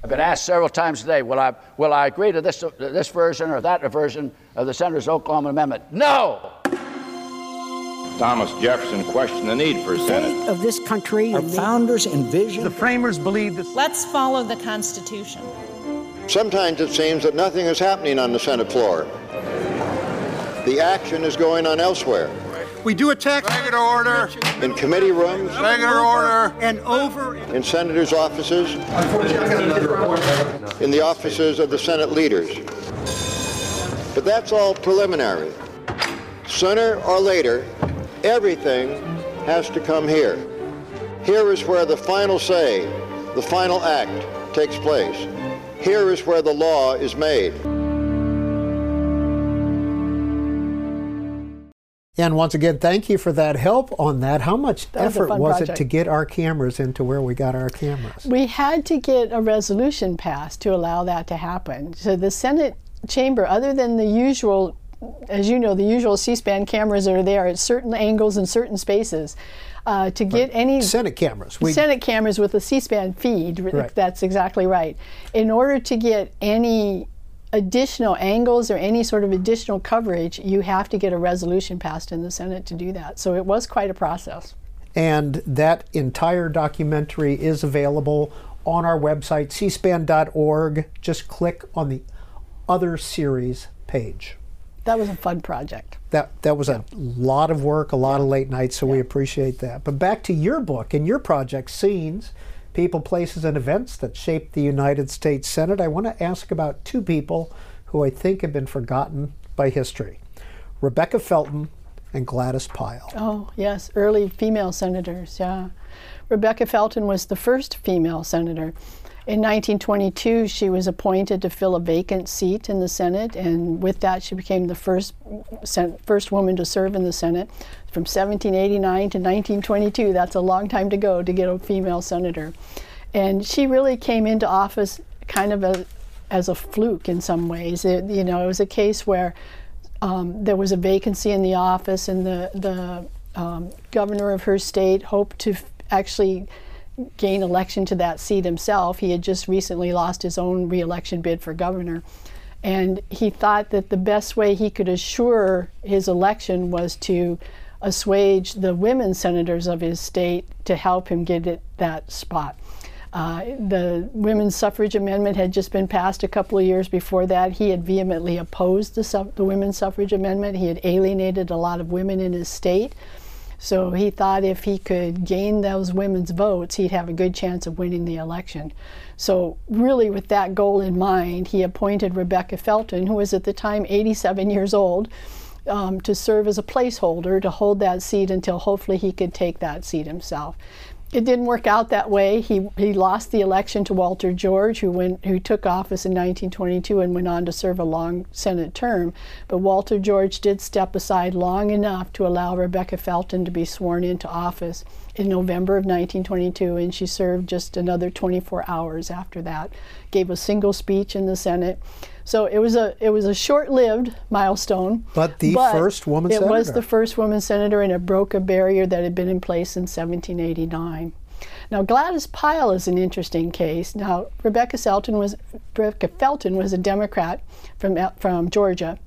I've been asked several times today, will I, will I agree to this, this version or that version of the Senator's Oklahoma Amendment? No! Thomas Jefferson questioned the need for a Senate. Of this country, our founders envisioned. The framers believed this. Let's follow the Constitution. Sometimes it seems that nothing is happening on the Senate floor. The action is going on elsewhere. We do attack. Regular order. In committee rooms. Regular order. And over. In senators' offices. In the offices of the Senate leaders. But that's all preliminary. Sooner or later, everything has to come here. Here is where the final say, the final act takes place. Here is where the law is made. And once again, thank you for that help on that. How much that effort was, was it to get our cameras into where we got our cameras? We had to get a resolution passed to allow that to happen. So the Senate chamber, other than the usual, as you know, the usual C-SPAN cameras are there at certain angles and certain spaces. Uh, to get right. any Senate cameras, we, Senate cameras with a C-SPAN feed. Right. That's exactly right. In order to get any additional angles or any sort of additional coverage, you have to get a resolution passed in the Senate to do that. So it was quite a process. And that entire documentary is available on our website, cspan.org. Just click on the Other Series page. That was a fun project. That, that was yeah. a lot of work, a lot yeah. of late nights, so yeah. we appreciate that. But back to your book and your project, Scenes people, places, and events that shaped the United States Senate, I want to ask about two people who I think have been forgotten by history Rebecca Felton and Gladys Pyle. Oh, yes, early female senators, yeah. Rebecca Felton was the first female senator. In 1922, she was appointed to fill a vacant seat in the Senate, and with that, she became the first first woman to serve in the Senate. From 1789 to 1922, that's a long time to go to get a female senator. And she really came into office kind of a, as a fluke in some ways. It, you know, it was a case where um, there was a vacancy in the office, and the the um, governor of her state hoped to actually gain election to that seat himself. He had just recently lost his own reelection bid for governor. And he thought that the best way he could assure his election was to assuage the women senators of his state to help him get it, that spot. Uh, the women's suffrage amendment had just been passed a couple of years before that. He had vehemently opposed the, the women's suffrage amendment. He had alienated a lot of women in his state. So he thought if he could gain those women's votes, he'd have a good chance of winning the election. So, really, with that goal in mind, he appointed Rebecca Felton, who was at the time 87 years old, um, to serve as a placeholder to hold that seat until hopefully he could take that seat himself. It didn't work out that way. He he lost the election to Walter George, who went who took office in 1922 and went on to serve a long Senate term. But Walter George did step aside long enough to allow Rebecca Felton to be sworn into office in November of 1922, and she served just another 24 hours after that. Gave a single speech in the Senate. So it was a it was a short-lived milestone. But the first woman it senator. was the first woman senator, and it broke a barrier that had been in place since 1789. Now Gladys Pyle is an interesting case. Now Rebecca Felton was Rebecca Felton was a Democrat from from Georgia.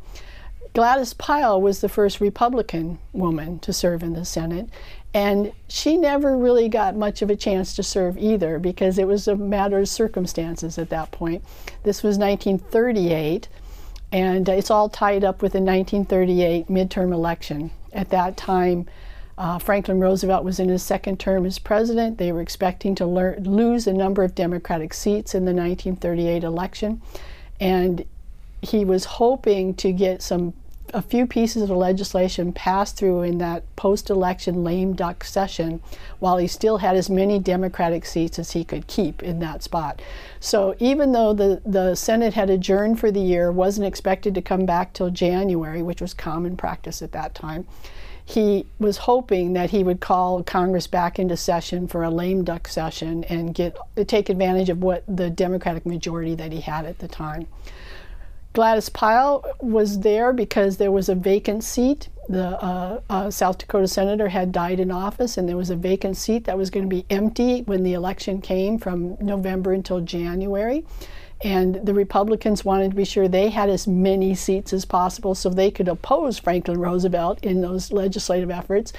Gladys Pyle was the first Republican woman to serve in the Senate, and she never really got much of a chance to serve either because it was a matter of circumstances at that point. This was 1938, and it's all tied up with the 1938 midterm election. At that time, uh, Franklin Roosevelt was in his second term as president. They were expecting to lear- lose a number of Democratic seats in the 1938 election, and he was hoping to get some a few pieces of legislation passed through in that post-election lame duck session while he still had as many democratic seats as he could keep in that spot so even though the, the senate had adjourned for the year wasn't expected to come back till january which was common practice at that time he was hoping that he would call Congress back into session for a lame duck session and get take advantage of what the Democratic majority that he had at the time. Gladys Pyle was there because there was a vacant seat. The uh, uh, South Dakota senator had died in office, and there was a vacant seat that was going to be empty when the election came from November until January. And the Republicans wanted to be sure they had as many seats as possible so they could oppose Franklin Roosevelt in those legislative efforts.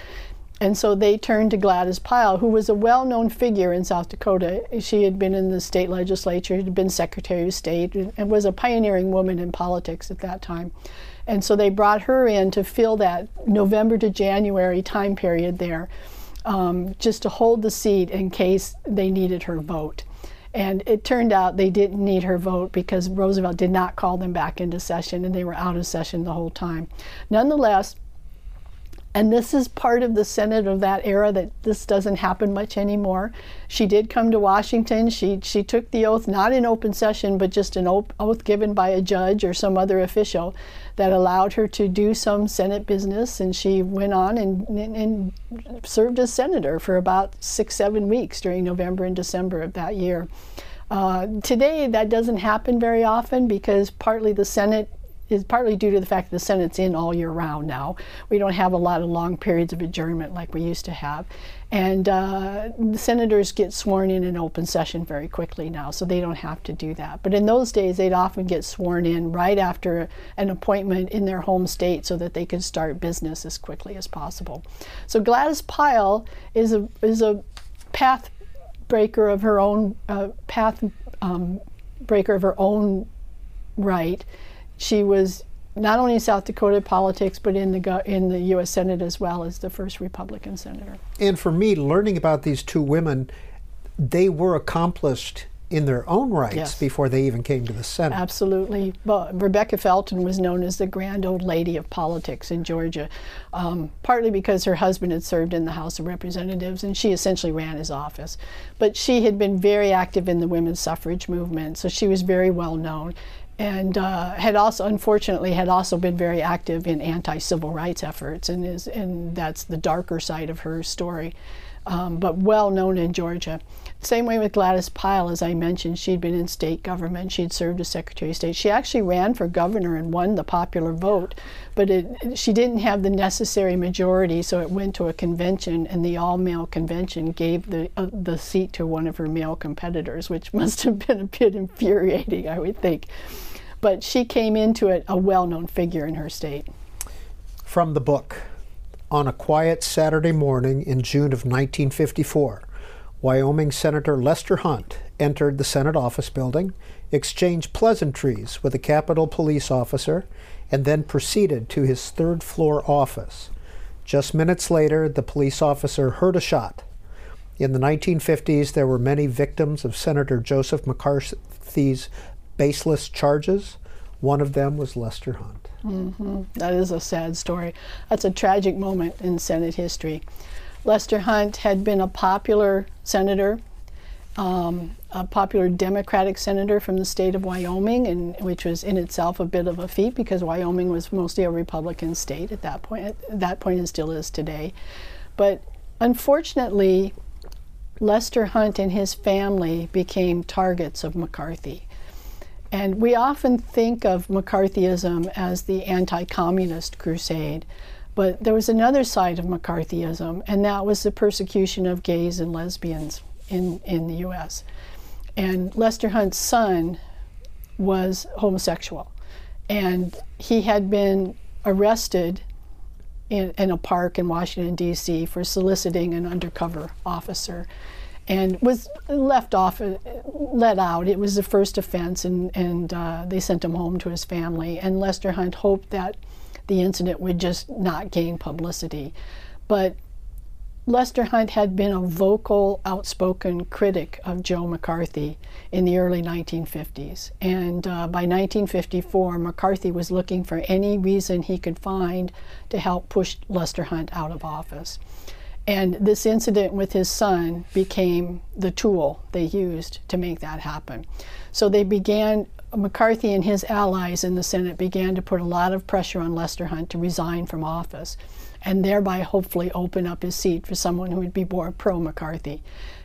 And so they turned to Gladys Pyle, who was a well known figure in South Dakota. She had been in the state legislature, had been Secretary of State, and was a pioneering woman in politics at that time. And so they brought her in to fill that November to January time period there, um, just to hold the seat in case they needed her vote. And it turned out they didn't need her vote because Roosevelt did not call them back into session and they were out of session the whole time. Nonetheless, and this is part of the Senate of that era that this doesn't happen much anymore. She did come to Washington. She, she took the oath, not in open session, but just an oath given by a judge or some other official that allowed her to do some Senate business. And she went on and, and, and served as senator for about six, seven weeks during November and December of that year. Uh, today, that doesn't happen very often because partly the Senate is partly due to the fact that the Senate's in all year round now. We don't have a lot of long periods of adjournment like we used to have. And uh, the senators get sworn in in open session very quickly now, so they don't have to do that. But in those days, they'd often get sworn in right after an appointment in their home state so that they could start business as quickly as possible. So Gladys Pyle is a, is a path breaker of her own, uh, path um, breaker of her own right she was not only in South Dakota politics, but in the in the U.S. Senate as well as the first Republican senator. And for me, learning about these two women, they were accomplished in their own rights Yes. before they even came to the Senate. Absolutely. But Rebecca Felton was known as the grand old lady of politics in Georgia, um, partly because her husband had served in the House of Representatives and she essentially ran his office. But she had been very active in the women's suffrage movement, so she was very well known. And uh, had also, unfortunately, had also been very active in anti-civil rights efforts, and is, and that's the darker side of her story. Um, but well known in Georgia. Same way with Gladys Pyle, as I mentioned, she'd been in state government. She'd served as Secretary of State. She actually ran for governor and won the popular vote, but it, she didn't have the necessary majority, so it went to a convention, and the all-male convention gave the uh, the seat to one of her male competitors, which [laughs] must have been a bit infuriating, I would think. But she came into it a well-known figure in her state. From the book On a quiet Saturday morning in June of 1954, Wyoming Senator Lester Hunt entered the Senate office building, exchanged pleasantries with a Capitol police officer, and then proceeded to his third floor office. Just minutes later, the police officer heard a shot. In the 1950s, there were many victims of Senator Joseph McCarthy's baseless charges. One of them was Lester Hunt. hmm That is a sad story. That's a tragic moment in Senate history. Lester Hunt had been a popular senator, um, a popular Democratic senator from the state of Wyoming, and which was in itself a bit of a feat because Wyoming was mostly a Republican state at that point. At that point, and still is today. But unfortunately, Lester Hunt and his family became targets of McCarthy. And we often think of McCarthyism as the anti communist crusade, but there was another side of McCarthyism, and that was the persecution of gays and lesbians in, in the US. And Lester Hunt's son was homosexual, and he had been arrested in, in a park in Washington, D.C., for soliciting an undercover officer and was left off, uh, let out. It was the first offense, and, and uh, they sent him home to his family. And Lester Hunt hoped that the incident would just not gain publicity. But Lester Hunt had been a vocal, outspoken critic of Joe McCarthy in the early 1950s. And uh, by 1954, McCarthy was looking for any reason he could find to help push Lester Hunt out of office. And this incident with his son became the tool they used to make that happen. So they began, McCarthy and his allies in the Senate began to put a lot of pressure on Lester Hunt to resign from office and thereby hopefully open up his seat for someone who would be more pro McCarthy.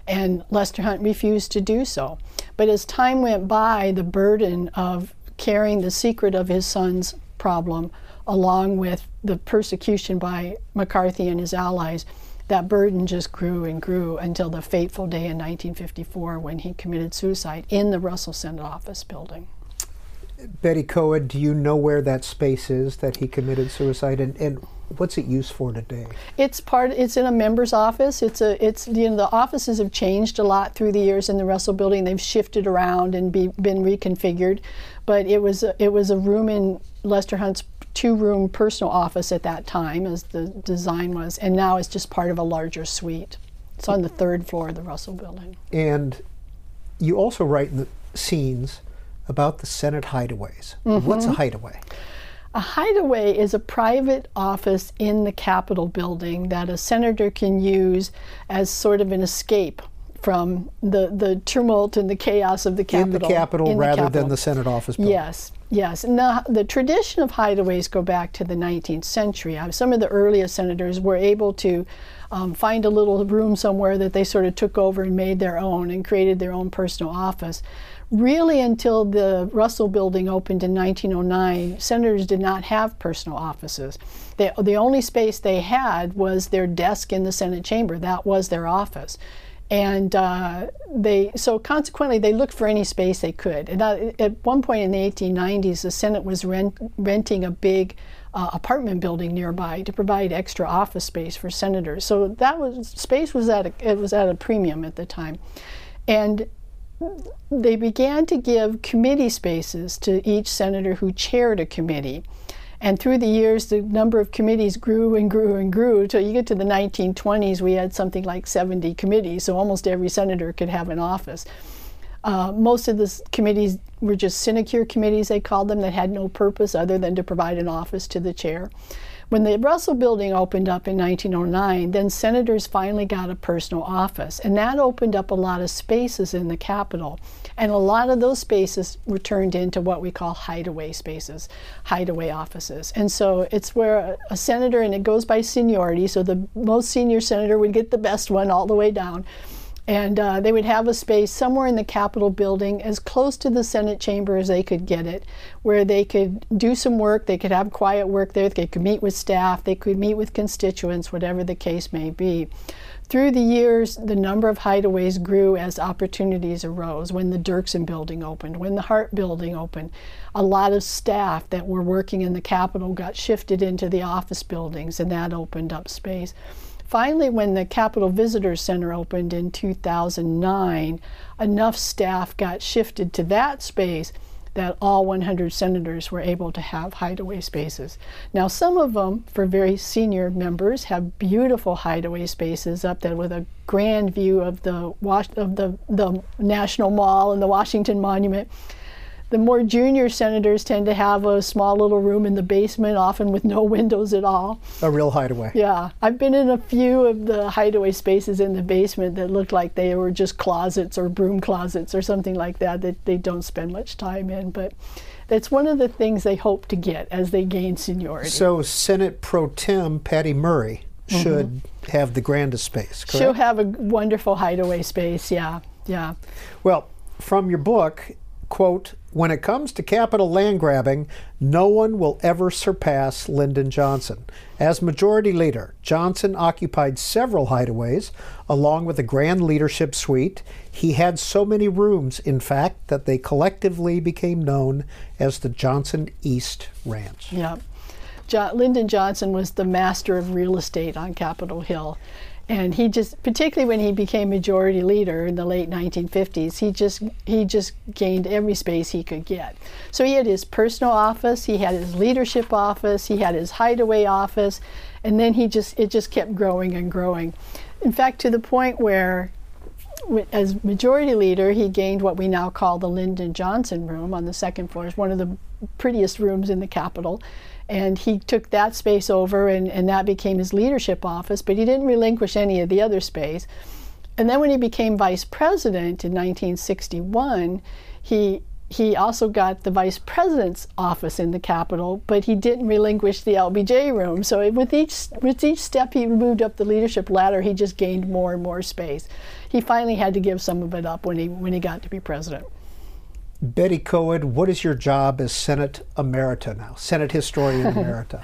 And Lester Hunt refused to do so. But as time went by, the burden of carrying the secret of his son's problem, along with the persecution by McCarthy and his allies, that burden just grew and grew until the fateful day in 1954 when he committed suicide in the Russell Senate office building. Betty Koed, do you know where that space is that he committed suicide, and, and what's it used for today? It's part. It's in a member's office. It's a. It's you know the offices have changed a lot through the years in the Russell Building. They've shifted around and be, been reconfigured, but it was a, it was a room in Lester Hunt's two-room personal office at that time, as the design was, and now it's just part of a larger suite. It's on the third floor of the Russell Building. And you also write in the scenes about the Senate hideaways. Mm-hmm. What's a hideaway? A hideaway is a private office in the Capitol building that a senator can use as sort of an escape from the, the tumult and the chaos of the Capitol. In the Capitol in the rather Capitol. than the Senate office building. Yes, yes. And the, the tradition of hideaways go back to the 19th century. Uh, Some of the earliest senators were able to um, find a little room somewhere that they sort of took over and made their own and created their own personal office. Really, until the Russell Building opened in 1909, senators did not have personal offices. They, the only space they had was their desk in the Senate chamber. That was their office and uh, they so consequently they looked for any space they could. And uh, at one point in the 1890s, the Senate was rent, renting a big uh, apartment building nearby to provide extra office space for senators. So that was space was at a, it was at a premium at the time, and they began to give committee spaces to each senator who chaired a committee. And through the years, the number of committees grew and grew and grew until you get to the 1920s, we had something like 70 committees, so almost every senator could have an office. Uh, most of the committees were just sinecure committees, they called them, that had no purpose other than to provide an office to the chair. When the Russell Building opened up in 1909, then senators finally got a personal office, and that opened up a lot of spaces in the Capitol. And a lot of those spaces were turned into what we call hideaway spaces, hideaway offices. And so it's where a, a senator, and it goes by seniority, so the most senior senator would get the best one all the way down. And uh, they would have a space somewhere in the Capitol building, as close to the Senate chamber as they could get it, where they could do some work, they could have quiet work there, they could meet with staff, they could meet with constituents, whatever the case may be. Through the years, the number of hideaways grew as opportunities arose. When the Dirksen building opened, when the Hart building opened, a lot of staff that were working in the Capitol got shifted into the office buildings, and that opened up space. Finally, when the Capitol Visitor Center opened in 2009, enough staff got shifted to that space that all 100 senators were able to have hideaway spaces. Now, some of them, for very senior members, have beautiful hideaway spaces up there with a grand view of the of the the National Mall and the Washington Monument. The more junior senators tend to have a small little room in the basement, often with no [laughs] windows at all. A real hideaway. Yeah, I've been in a few of the hideaway spaces in the basement that looked like they were just closets or broom closets or something like that that they don't spend much time in. But that's one of the things they hope to get as they gain seniority. So Senate Pro Tem Patty Murray should mm-hmm. have the grandest space. Correct? She'll have a wonderful hideaway space. Yeah, yeah. Well, from your book, quote, when it comes to Capitol land grabbing, no one will ever surpass Lyndon Johnson. As Majority Leader, Johnson occupied several hideaways, along with a grand leadership suite. He had so many rooms, in fact, that they collectively became known as the Johnson East Ranch. Yeah. Lyndon Johnson was the master of real estate on Capitol Hill. And he just, particularly when he became majority leader in the late 1950s, he just he just gained every space he could get. So he had his personal office, he had his leadership office, he had his hideaway office, and then he just it just kept growing and growing. In fact, to the point where as majority leader, he gained what we now call the Lyndon Johnson room on the second floor. It's one of the prettiest rooms in the Capitol and he took that space over and, and that became his leadership office but he didn't relinquish any of the other space and then when he became vice president in 1961 he he also got the vice president's office in the Capitol, but he didn't relinquish the LBJ room. So with each with each step he moved up the leadership ladder, he just gained more and more space. He finally had to give some of it up when he when he got to be president. Betty Koed, what is your job as Senate Emerita now, Senate Historian [laughs] Emerita?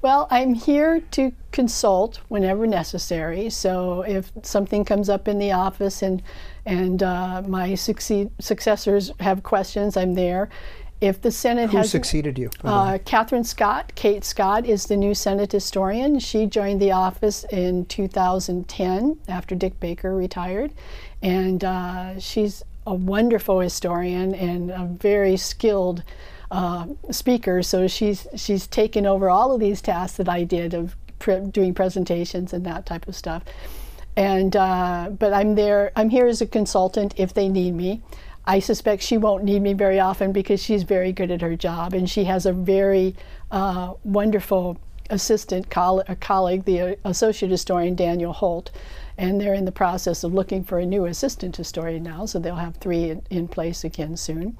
well, I'm here to consult whenever necessary. So if something comes up in the office and and uh, my succeed, successors have questions, I'm there. If the Senate Who has succeeded you? Uh, Catherine Scott, Kate Scott, is the new Senate historian. She joined the office in 2010 after Dick Baker retired, and uh, she's a wonderful historian and a very skilled uh, speaker. So she's she's taken over all of these tasks that I did of pre- doing presentations and that type of stuff. And uh, but I'm there. I'm here as a consultant if they need me. I suspect she won't need me very often because she's very good at her job and she has a very uh, wonderful assistant coll- colleague, the associate historian Daniel Holt, and they're in the process of looking for a new assistant historian now, so they'll have three in, in place again soon.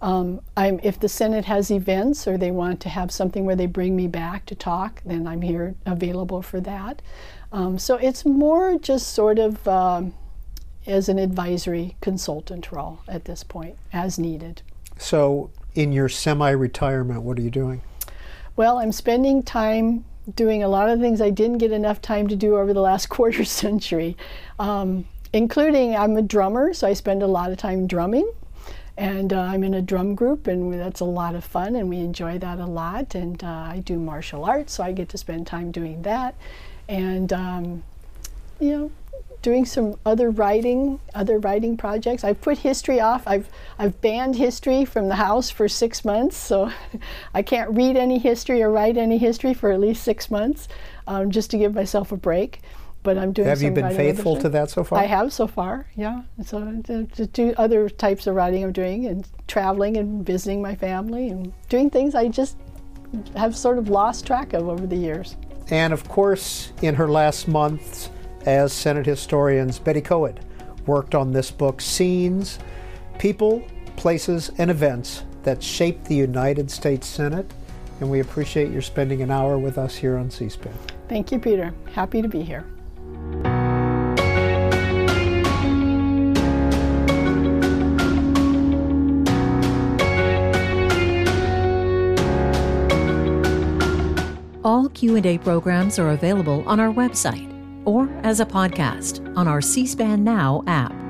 Um, if the Senate has events or they want to have something where they bring me back to talk, then I'm here available for that. Um, so it's more just sort of um, as an advisory consultant role at this point, as needed. So, in your semi retirement, what are you doing? Well, I'm spending time doing a lot of things I didn't get enough time to do over the last [laughs] quarter century, um, including I'm a drummer, so I spend a lot of time drumming. And uh, I'm in a drum group, and that's a lot of fun, and we enjoy that a lot. And uh, I do martial arts, so I get to spend time doing that. And, um, you know, doing some other writing, other writing projects. I've put history off. I've I've banned history from the house for six months, so [laughs] I can't read any history or write any history for at least six months, um, just to give myself a break. But I'm doing. Have you been faithful to that so far? I have so far. Yeah. So to, to do other types of writing I'm doing and traveling and visiting my family and doing things I just have sort of lost track of over the years. And of course, in her last months as Senate historians Betty Koed worked on this book, Scenes, People, Places, and Events that Shaped the United States Senate. And we appreciate your spending an hour with us here on C SPAN. Thank you, Peter. Happy to be here. All Q&A programs are available on our website or as a podcast on our C SPAN Now app.